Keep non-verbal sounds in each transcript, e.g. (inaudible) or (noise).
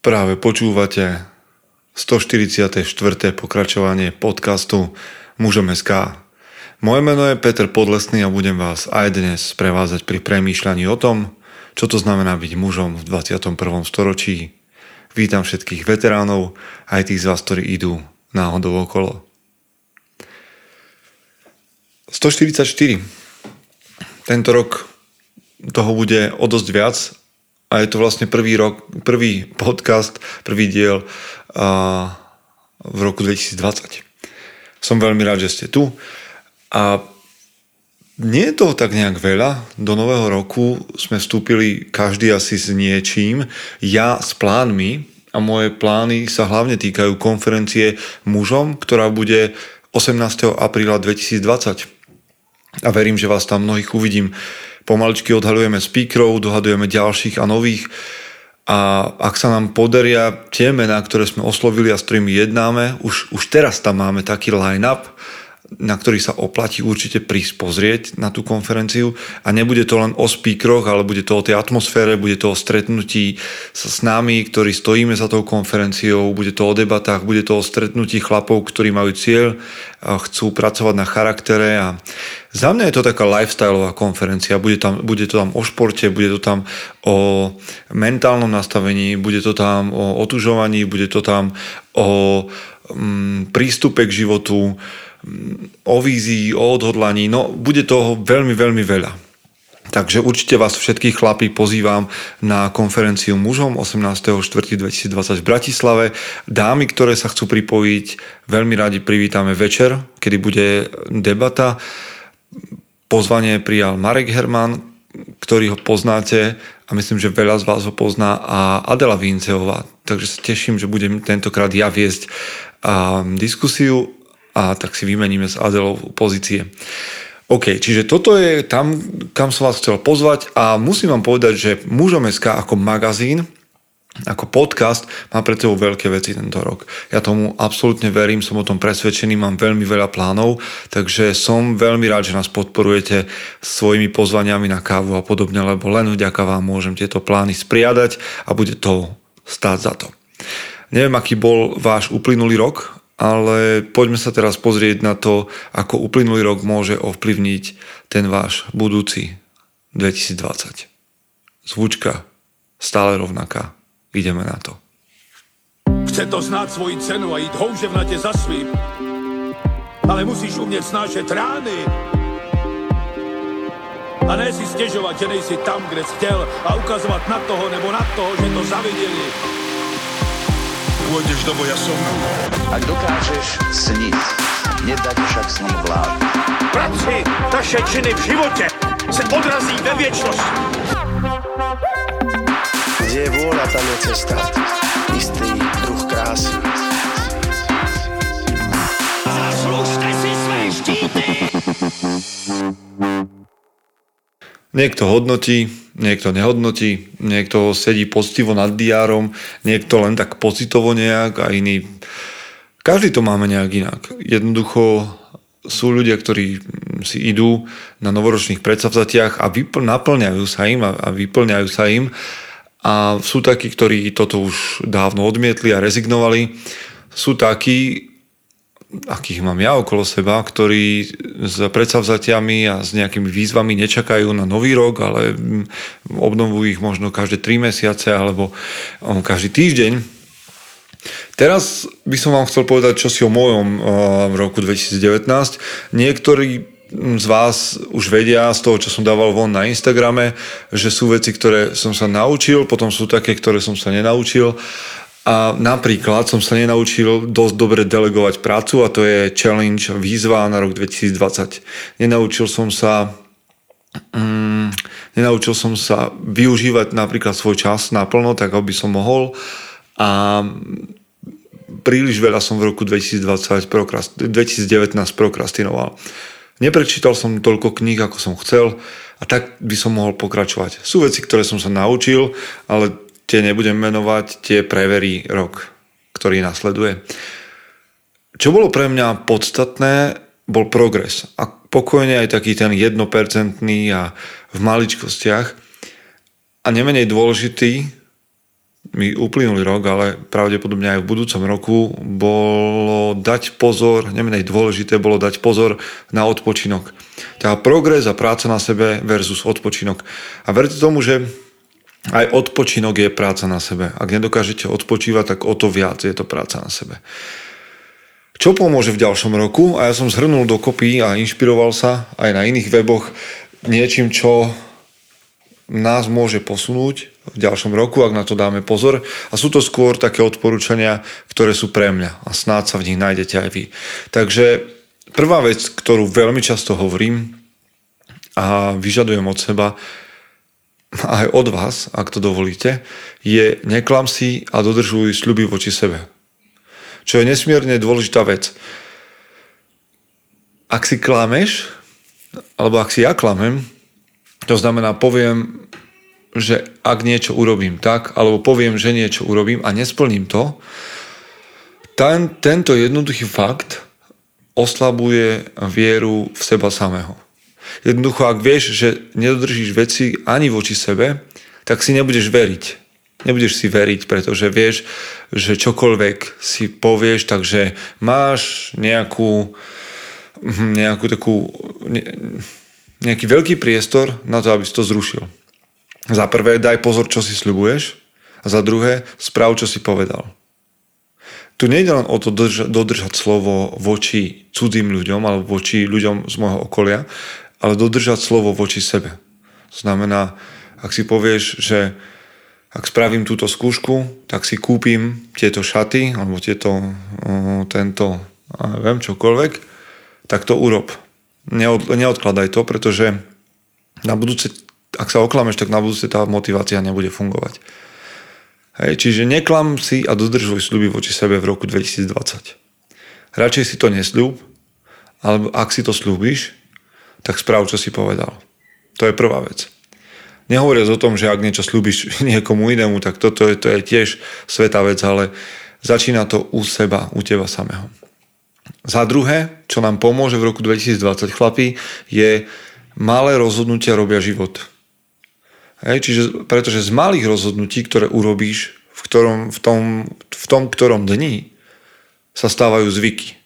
Práve počúvate 144. pokračovanie podcastu Mužom SK. Moje meno je Peter Podlesný a budem vás aj dnes prevázať pri premýšľaní o tom, čo to znamená byť mužom v 21. storočí. Vítam všetkých veteránov, aj tých z vás, ktorí idú náhodou okolo. 144. Tento rok toho bude o dosť viac a je to vlastne prvý rok, prvý podcast, prvý diel a, v roku 2020. Som veľmi rád, že ste tu a nie je toho tak nejak veľa. Do nového roku sme vstúpili každý asi s niečím. Ja s plánmi a moje plány sa hlavne týkajú konferencie mužom, ktorá bude 18. apríla 2020. A verím, že vás tam mnohých uvidím. Pomaličky odhalujeme speakerov, dohadujeme ďalších a nových. A ak sa nám podaria tie mená, ktoré sme oslovili a s ktorými jednáme, už, už teraz tam máme taký line-up, na ktorý sa oplatí určite prísť pozrieť na tú konferenciu. A nebude to len o speakeroch, ale bude to o tej atmosfére, bude to o stretnutí sa s nami, ktorí stojíme za tou konferenciou, bude to o debatách, bude to o stretnutí chlapov, ktorí majú cieľ a chcú pracovať na charaktere. A za mňa je to taká lifestyleová konferencia, bude, tam, bude to tam o športe, bude to tam o mentálnom nastavení, bude to tam o otužovaní, bude to tam o mm, prístupe k životu, o vízii, o odhodlaní, no bude toho veľmi, veľmi veľa. Takže určite vás všetkých chlapí pozývam na konferenciu mužom 18.4.2020 v Bratislave. Dámy, ktoré sa chcú pripojiť, veľmi radi privítame večer, kedy bude debata. Pozvanie prijal Marek Herman, ktorý ho poznáte a myslím, že veľa z vás ho pozná a Adela Vinceová. Takže sa teším, že budem tentokrát ja viesť diskusiu a tak si vymeníme s Adelou pozície. OK, čiže toto je tam, kam som vás chcel pozvať a musím vám povedať, že Mužom SK ako magazín, ako podcast má pre tebou veľké veci tento rok. Ja tomu absolútne verím, som o tom presvedčený, mám veľmi veľa plánov, takže som veľmi rád, že nás podporujete svojimi pozvaniami na kávu a podobne, lebo len vďaka vám môžem tieto plány spriadať a bude to stáť za to. Neviem, aký bol váš uplynulý rok, ale poďme sa teraz pozrieť na to, ako uplynulý rok môže ovplyvniť ten váš budúci 2020. Zvučka stále rovnaká. Ideme na to. Chce to znáť svoji cenu a ísť houževnate za svým. Ale musíš umieť snášať rány. A ne si stiežovať, že nejsi tam, kde si chcel a ukazovať na toho nebo na toho, že to zavideli pôjdeš do boja som. Ak dokážeš sniť, nedať však sním vlád. Práci taše činy v živote se odrazí ve viečnosti. Kde je vôľa, tam je cesta. Istý druh krásy. Niekto hodnotí, niekto nehodnotí, niekto sedí poctivo nad diárom, niekto len tak pocitovo nejak a iný... Každý to máme nejak inak. Jednoducho sú ľudia, ktorí si idú na novoročných predsavzatiach a vypl- naplňajú sa im a, a vyplňajú sa im a sú takí, ktorí toto už dávno odmietli a rezignovali. Sú takí, akých mám ja okolo seba, ktorí s predsavzatiami a s nejakými výzvami nečakajú na nový rok, ale obnovujú ich možno každé 3 mesiace alebo každý týždeň. Teraz by som vám chcel povedať čo si o mojom roku 2019. Niektorí z vás už vedia z toho, čo som dával von na Instagrame, že sú veci, ktoré som sa naučil, potom sú také, ktoré som sa nenaučil a napríklad som sa nenaučil dosť dobre delegovať prácu a to je challenge, výzva na rok 2020. Nenaučil som sa mm, nenaučil som sa využívať napríklad svoj čas naplno, tak aby som mohol a príliš veľa som v roku 2020 prokrast, 2019 prokrastinoval. Neprečítal som toľko kníh, ako som chcel a tak by som mohol pokračovať. Sú veci, ktoré som sa naučil, ale tie nebudem menovať, tie preverí rok, ktorý nasleduje. Čo bolo pre mňa podstatné, bol progres. A pokojne aj taký ten jednopercentný a v maličkostiach. A nemenej dôležitý, mi uplynulý rok, ale pravdepodobne aj v budúcom roku, bolo dať pozor, nemenej dôležité bolo dať pozor na odpočinok. Teda progres a práca na sebe versus odpočinok. A verte tomu, že aj odpočinok je práca na sebe. Ak nedokážete odpočívať, tak o to viac je to práca na sebe. Čo pomôže v ďalšom roku? A ja som zhrnul dokopy a inšpiroval sa aj na iných weboch niečím, čo nás môže posunúť v ďalšom roku, ak na to dáme pozor. A sú to skôr také odporúčania, ktoré sú pre mňa a snáď sa v nich nájdete aj vy. Takže prvá vec, ktorú veľmi často hovorím a vyžadujem od seba, aj od vás, ak to dovolíte, je neklam si a dodržuj sľuby voči sebe. Čo je nesmierne dôležitá vec. Ak si klameš, alebo ak si ja klamem, to znamená poviem že ak niečo urobím tak, alebo poviem, že niečo urobím a nesplním to, ten, tento jednoduchý fakt oslabuje vieru v seba samého. Jednoducho, ak vieš, že nedodržíš veci ani voči sebe, tak si nebudeš veriť. Nebudeš si veriť, pretože vieš, že čokoľvek si povieš, takže máš nejakú, nejakú takú, nejaký veľký priestor na to, aby si to zrušil. Za prvé, daj pozor, čo si sľubuješ. A za druhé, správ, čo si povedal. Tu nejde len o to dodržať slovo voči cudzím ľuďom alebo voči ľuďom z môjho okolia, ale dodržať slovo voči sebe. Znamená, ak si povieš, že ak spravím túto skúšku, tak si kúpim tieto šaty alebo tieto, tento, neviem, čokoľvek, tak to urob. Neod, neodkladaj to, pretože na budúce ak sa oklameš, tak na budúce tá motivácia nebude fungovať. Hej, čiže neklam si a dodržuj sľuby voči sebe v roku 2020. Radšej si to nesľub, alebo ak si to slúbiš, tak správ, čo si povedal. To je prvá vec. Nehovoriac o tom, že ak niečo slúbiš (laughs) niekomu inému, tak toto je, to je tiež sveta vec, ale začína to u seba, u teba samého. Za druhé, čo nám pomôže v roku 2020 chlapi, je malé rozhodnutia robia život. Hej, čiže, pretože z malých rozhodnutí, ktoré urobíš v, ktorom, v, tom, v tom ktorom dni, sa stávajú zvyky.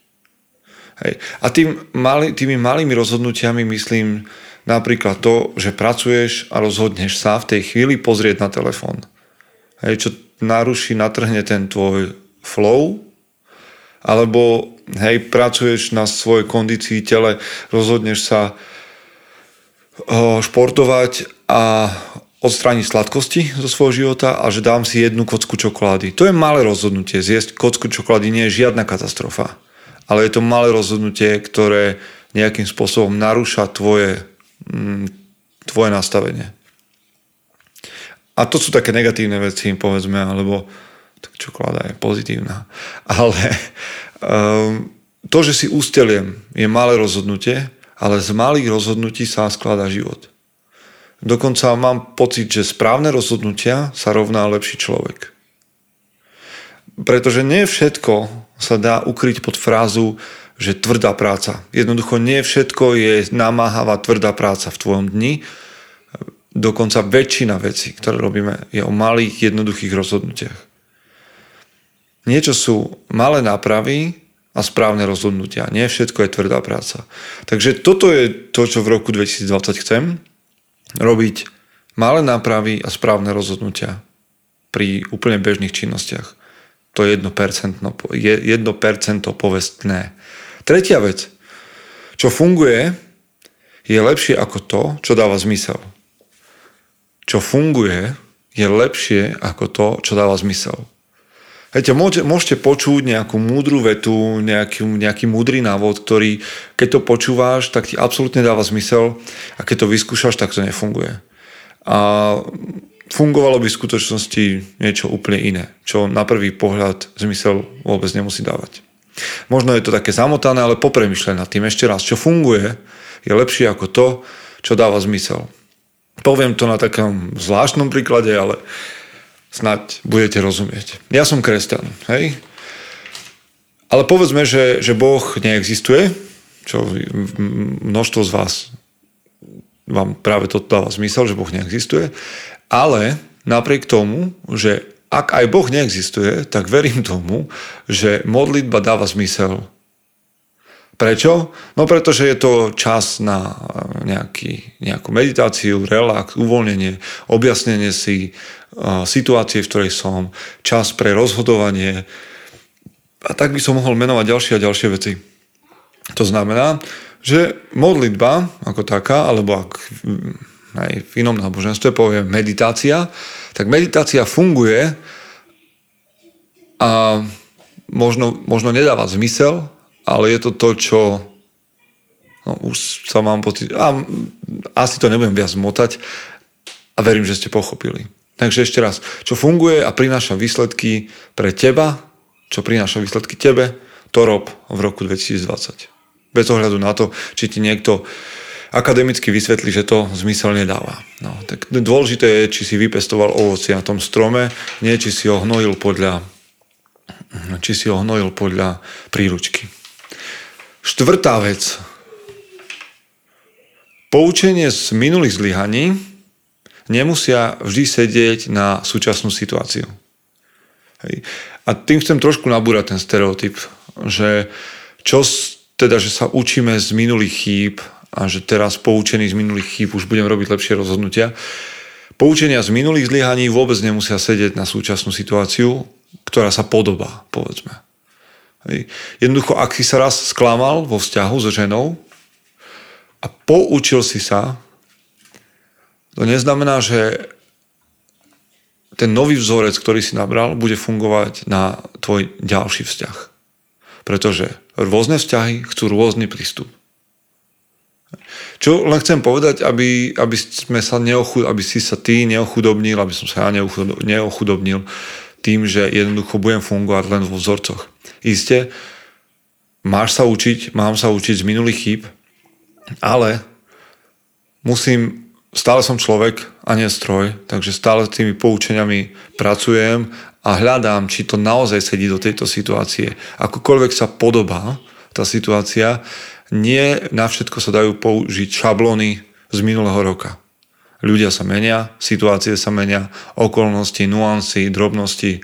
Hej. A tým mali, tými malými rozhodnutiami myslím napríklad to, že pracuješ a rozhodneš sa v tej chvíli pozrieť na telefón. Čo naruší, natrhne ten tvoj flow, alebo hej, pracuješ na svojej kondícii tele, rozhodneš sa športovať a odstrániť sladkosti zo svojho života a že dám si jednu kocku čokolády. To je malé rozhodnutie. Zjesť kocku čokolády nie je žiadna katastrofa. Ale je to malé rozhodnutie, ktoré nejakým spôsobom narúša tvoje, mm, tvoje nastavenie. A to sú také negatívne veci, povedzme, alebo tak čokoláda je pozitívna. (laughs) Ale um, to, že si usteliem, je malé rozhodnutie, ale z malých rozhodnutí sa skladá život. Dokonca mám pocit, že správne rozhodnutia sa rovná lepší človek. Pretože nie všetko sa dá ukryť pod frázu, že tvrdá práca. Jednoducho nie všetko je namáhavá tvrdá práca v tvojom dni. Dokonca väčšina vecí, ktoré robíme, je o malých, jednoduchých rozhodnutiach. Niečo sú malé nápravy a správne rozhodnutia. Nie všetko je tvrdá práca. Takže toto je to, čo v roku 2020 chcem robiť malé nápravy a správne rozhodnutia pri úplne bežných činnostiach. To je 1%, 1% povestné. Tretia vec. Čo funguje, je lepšie ako to, čo dáva zmysel. Čo funguje, je lepšie ako to, čo dáva zmysel. Viete, môžete počuť nejakú múdru vetu, nejaký, nejaký múdry návod, ktorý, keď to počúvaš, tak ti absolútne dáva zmysel a keď to vyskúšaš, tak to nefunguje. A fungovalo by v skutočnosti niečo úplne iné, čo na prvý pohľad zmysel vôbec nemusí dávať. Možno je to také zamotané, ale popremýšľaj nad tým ešte raz. Čo funguje, je lepšie ako to, čo dáva zmysel. Poviem to na takom zvláštnom príklade, ale Snaď budete rozumieť. Ja som kresťan, hej? Ale povedzme, že, že Boh neexistuje, čo množstvo z vás vám práve to dáva zmysel, že Boh neexistuje, ale napriek tomu, že ak aj Boh neexistuje, tak verím tomu, že modlitba dáva zmysel. Prečo? No pretože je to čas na nejaký, nejakú meditáciu, relax, uvoľnenie, objasnenie si uh, situácie, v ktorej som, čas pre rozhodovanie a tak by som mohol menovať ďalšie a ďalšie veci. To znamená, že modlitba ako taká, alebo ak aj v inom náboženstve poviem meditácia, tak meditácia funguje a možno, možno nedáva zmysel, ale je to to, čo no, už sa mám pocit, a, asi to nebudem viac motať a verím, že ste pochopili. Takže ešte raz, čo funguje a prináša výsledky pre teba, čo prináša výsledky tebe, to rob v roku 2020. Bez ohľadu na to, či ti niekto akademicky vysvetlí, že to zmysel nedáva. No, tak dôležité je, či si vypestoval ovoci na tom strome, nie či si ho hnojil podľa či si ho hnojil podľa príručky. Štvrtá vec. Poučenie z minulých zlyhaní nemusia vždy sedieť na súčasnú situáciu. Hej. A tým chcem trošku nabúrať ten stereotyp, že čo teda, že sa učíme z minulých chýb a že teraz poučení z minulých chýb už budem robiť lepšie rozhodnutia. Poučenia z minulých zlyhaní vôbec nemusia sedieť na súčasnú situáciu, ktorá sa podobá, povedzme. Jednoducho, ak si sa raz sklamal vo vzťahu so ženou a poučil si sa, to neznamená, že ten nový vzorec, ktorý si nabral, bude fungovať na tvoj ďalší vzťah. Pretože rôzne vzťahy chcú rôzny prístup. Čo len chcem povedať, aby, aby, sme sa neochud, aby si sa ty neochudobnil, aby som sa ja neochudobnil tým, že jednoducho budem fungovať len vo vzorcoch. Isté, máš sa učiť, mám sa učiť z minulých chýb, ale musím, stále som človek a nie stroj, takže stále s tými poučeniami pracujem a hľadám, či to naozaj sedí do tejto situácie. Akokoľvek sa podobá tá situácia, nie na všetko sa dajú použiť šablóny z minulého roka. Ľudia sa menia, situácie sa menia, okolnosti, nuancy, drobnosti.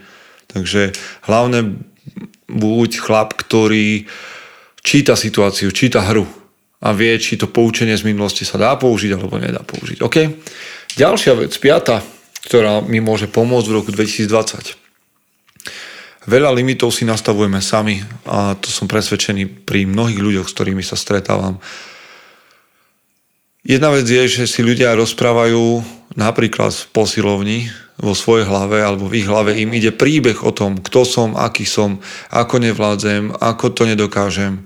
Takže hlavne buď chlap, ktorý číta situáciu, číta hru a vie, či to poučenie z minulosti sa dá použiť alebo nedá použiť. OK? Ďalšia vec, piata, ktorá mi môže pomôcť v roku 2020. Veľa limitov si nastavujeme sami a to som presvedčený pri mnohých ľuďoch, s ktorými sa stretávam. Jedna vec je, že si ľudia rozprávajú napríklad v posilovni vo svojej hlave alebo v ich hlave im ide príbeh o tom, kto som, aký som, ako nevládzem, ako to nedokážem.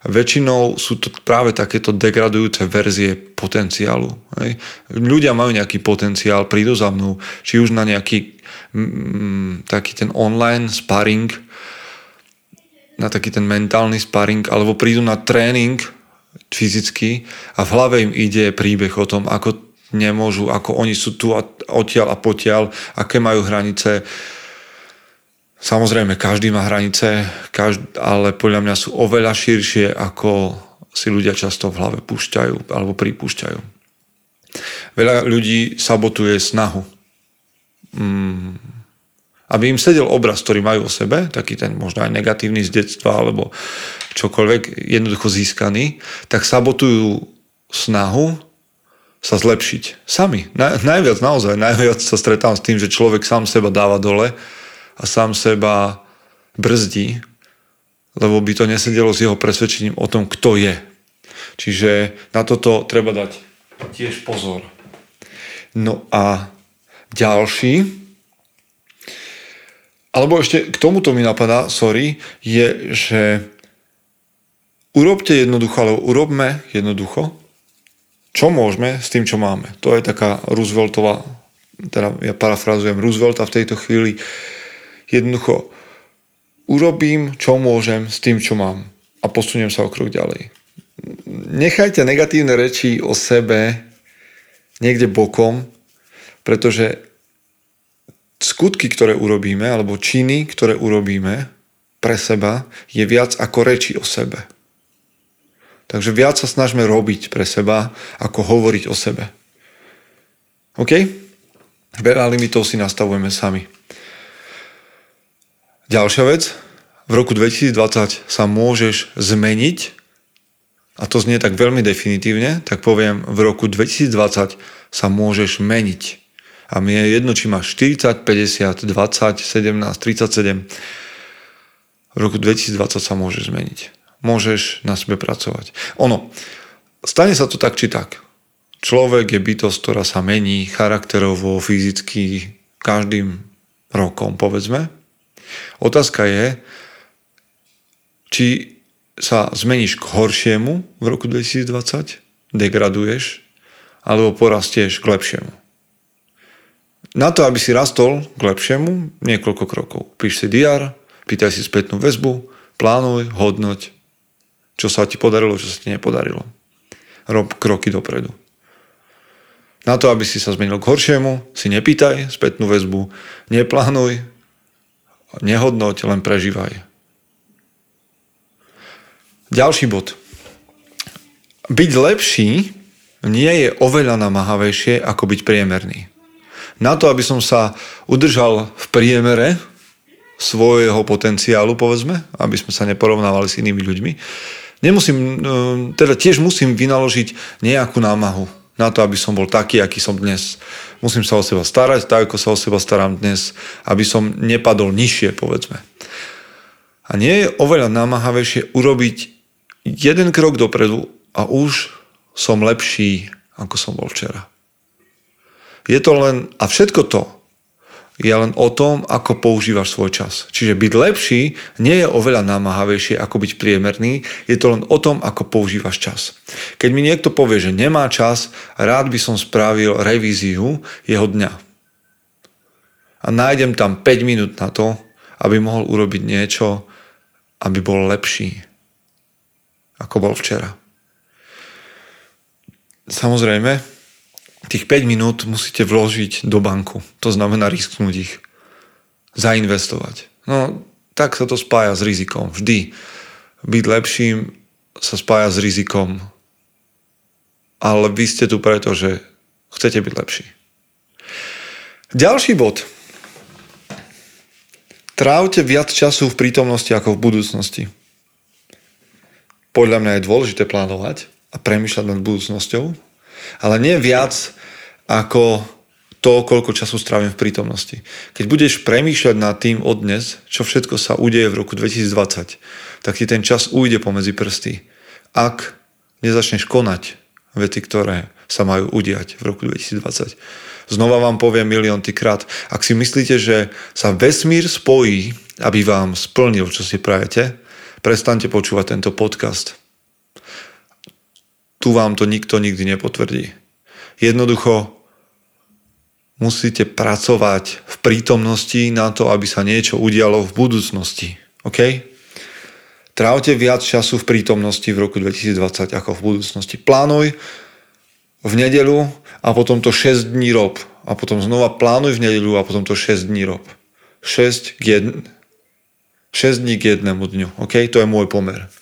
Väčšinou sú to práve takéto degradujúce verzie potenciálu. Hej. Ľudia majú nejaký potenciál, prídu za mnou, či už na nejaký Mm, taký ten online sparring, na taký ten mentálny sparring, alebo prídu na tréning fyzicky a v hlave im ide príbeh o tom, ako nemôžu, ako oni sú tu a odtiaľ a potiaľ, aké majú hranice. Samozrejme, každý má hranice, každý, ale podľa mňa sú oveľa širšie, ako si ľudia často v hlave púšťajú alebo pripúšťajú. Veľa ľudí sabotuje snahu mm, aby im sedel obraz, ktorý majú o sebe, taký ten možno aj negatívny z detstva alebo čokoľvek jednoducho získaný, tak sabotujú snahu sa zlepšiť. Sami. Na, najviac, naozaj, najviac sa stretám s tým, že človek sám seba dáva dole a sám seba brzdí, lebo by to nesedelo s jeho presvedčením o tom, kto je. Čiže na toto treba dať tiež pozor. No a ďalší, alebo ešte k tomuto mi napadá, sorry, je, že urobte jednoducho, alebo urobme jednoducho, čo môžeme s tým, čo máme. To je taká Rooseveltová, teda ja parafrazujem Roosevelta v tejto chvíli, jednoducho urobím, čo môžem s tým, čo mám a posuniem sa o krok ďalej. Nechajte negatívne reči o sebe niekde bokom, pretože skutky, ktoré urobíme, alebo činy, ktoré urobíme pre seba, je viac ako reči o sebe. Takže viac sa snažme robiť pre seba, ako hovoriť o sebe. OK? Veľa limitov si nastavujeme sami. Ďalšia vec, v roku 2020 sa môžeš zmeniť a to znie tak veľmi definitívne, tak poviem, v roku 2020 sa môžeš meniť. A mi je jedno, či máš 40, 50, 20, 17, 37. V roku 2020 sa môžeš zmeniť. Môžeš na sebe pracovať. Ono, stane sa to tak či tak. Človek je bytosť, ktorá sa mení charakterovo, fyzicky, každým rokom, povedzme. Otázka je, či sa zmeníš k horšiemu v roku 2020, degraduješ, alebo porastieš k lepšiemu. Na to, aby si rastol k lepšiemu, niekoľko krokov. Píš si diar, pýtaj si spätnú väzbu, plánuj, hodnoť, čo sa ti podarilo, čo sa ti nepodarilo. Rob kroky dopredu. Na to, aby si sa zmenil k horšiemu, si nepýtaj spätnú väzbu, neplánuj, nehodnoť, len prežívaj. Ďalší bod. Byť lepší nie je oveľa namáhavejšie ako byť priemerný. Na to, aby som sa udržal v priemere svojho potenciálu, povedzme, aby sme sa neporovnávali s inými ľuďmi, nemusím, e, teda tiež musím vynaložiť nejakú námahu na to, aby som bol taký, aký som dnes. Musím sa o seba starať, tak ako sa o seba starám dnes, aby som nepadol nižšie, povedzme. A nie je oveľa námahavejšie urobiť jeden krok dopredu a už som lepší, ako som bol včera. Je to len, a všetko to je len o tom, ako používaš svoj čas. Čiže byť lepší nie je oveľa námahavejšie ako byť priemerný, je to len o tom, ako používaš čas. Keď mi niekto povie, že nemá čas, rád by som spravil revíziu jeho dňa. A nájdem tam 5 minút na to, aby mohol urobiť niečo, aby bol lepší ako bol včera. Samozrejme, tých 5 minút musíte vložiť do banku. To znamená risknúť ich. Zainvestovať. No, tak sa to spája s rizikom. Vždy. Byť lepším sa spája s rizikom. Ale vy ste tu preto, že chcete byť lepší. Ďalší bod. Trávte viac času v prítomnosti ako v budúcnosti podľa mňa je dôležité plánovať a premýšľať nad budúcnosťou, ale nie viac ako to, koľko času strávim v prítomnosti. Keď budeš premýšľať nad tým od dnes, čo všetko sa udeje v roku 2020, tak ti ten čas ujde pomedzi prsty. Ak nezačneš konať veci, ktoré sa majú udiať v roku 2020. Znova vám poviem milión krát, ak si myslíte, že sa vesmír spojí, aby vám splnil, čo si prajete, prestante počúvať tento podcast. Tu vám to nikto nikdy nepotvrdí. Jednoducho musíte pracovať v prítomnosti na to, aby sa niečo udialo v budúcnosti. OK? Trávte viac času v prítomnosti v roku 2020 ako v budúcnosti. Plánuj v nedelu a potom to 6 dní rob. A potom znova plánuj v nedelu a potom to 6 dní rob. 6 k 1, 6 dní k jednému dňu. OK? To je môj pomer.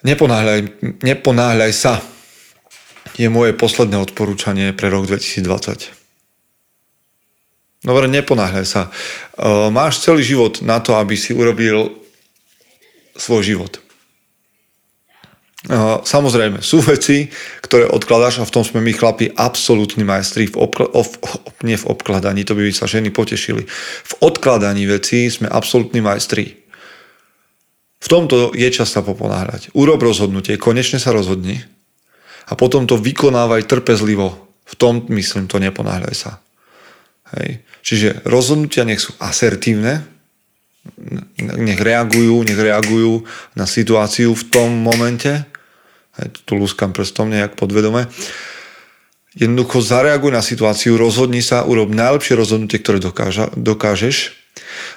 Neponáhľaj, neponáhľaj sa. Je moje posledné odporúčanie pre rok 2020. Dobre, neponáhľaj sa. Uh, máš celý život na to, aby si urobil svoj život. Samozrejme, sú veci, ktoré odkladáš a v tom sme my chlapi absolútni majstri, v obkl- of, nie v obkladaní, to by sa ženy potešili. V odkladaní vecí sme absolútni majstri. V tomto je čas sa poponáhľať. Urob rozhodnutie, konečne sa rozhodni a potom to vykonávaj trpezlivo. V tom, myslím, to neponáhľaj sa. Hej. Čiže rozhodnutia nech sú asertívne, nech reagujú, nech reagujú na situáciu v tom momente. Tu lúskam prstom nejak podvedome. Jednoducho zareaguj na situáciu, rozhodni sa, urob najlepšie rozhodnutie, ktoré dokáža, dokážeš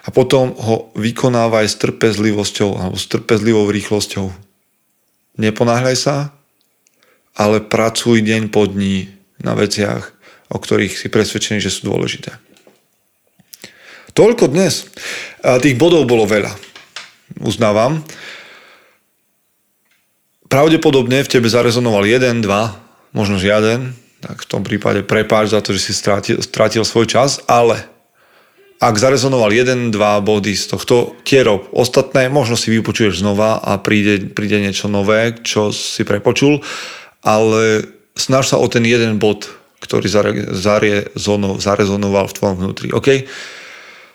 a potom ho vykonávaj s trpezlivosťou alebo s trpezlivou rýchlosťou. Neponáhľaj sa, ale pracuj deň po dní na veciach, o ktorých si presvedčený, že sú dôležité. Toľko dnes. Tých bodov bolo veľa. Uznávam. Pravdepodobne v tebe zarezonoval jeden, dva, možno žiaden. Tak v tom prípade prepáč za to, že si strátil, strátil svoj čas, ale ak zarezonoval jeden, dva body z tohto, tie rob. Ostatné možno si vypočuješ znova a príde, príde niečo nové, čo si prepočul, ale snaž sa o ten jeden bod, ktorý zarezonoval, v tvojom vnútri. OK?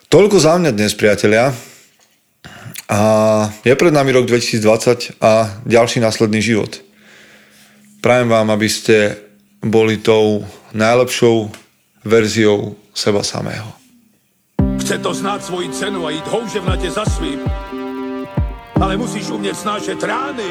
Toľko za mňa dnes, priatelia. A je pred nami rok 2020 a ďalší následný život. Prajem vám, aby ste boli tou najlepšou verziou seba samého. Chce to znát svoji cenu a jít houževnatě za svým. Ale musíš umět snášet rány.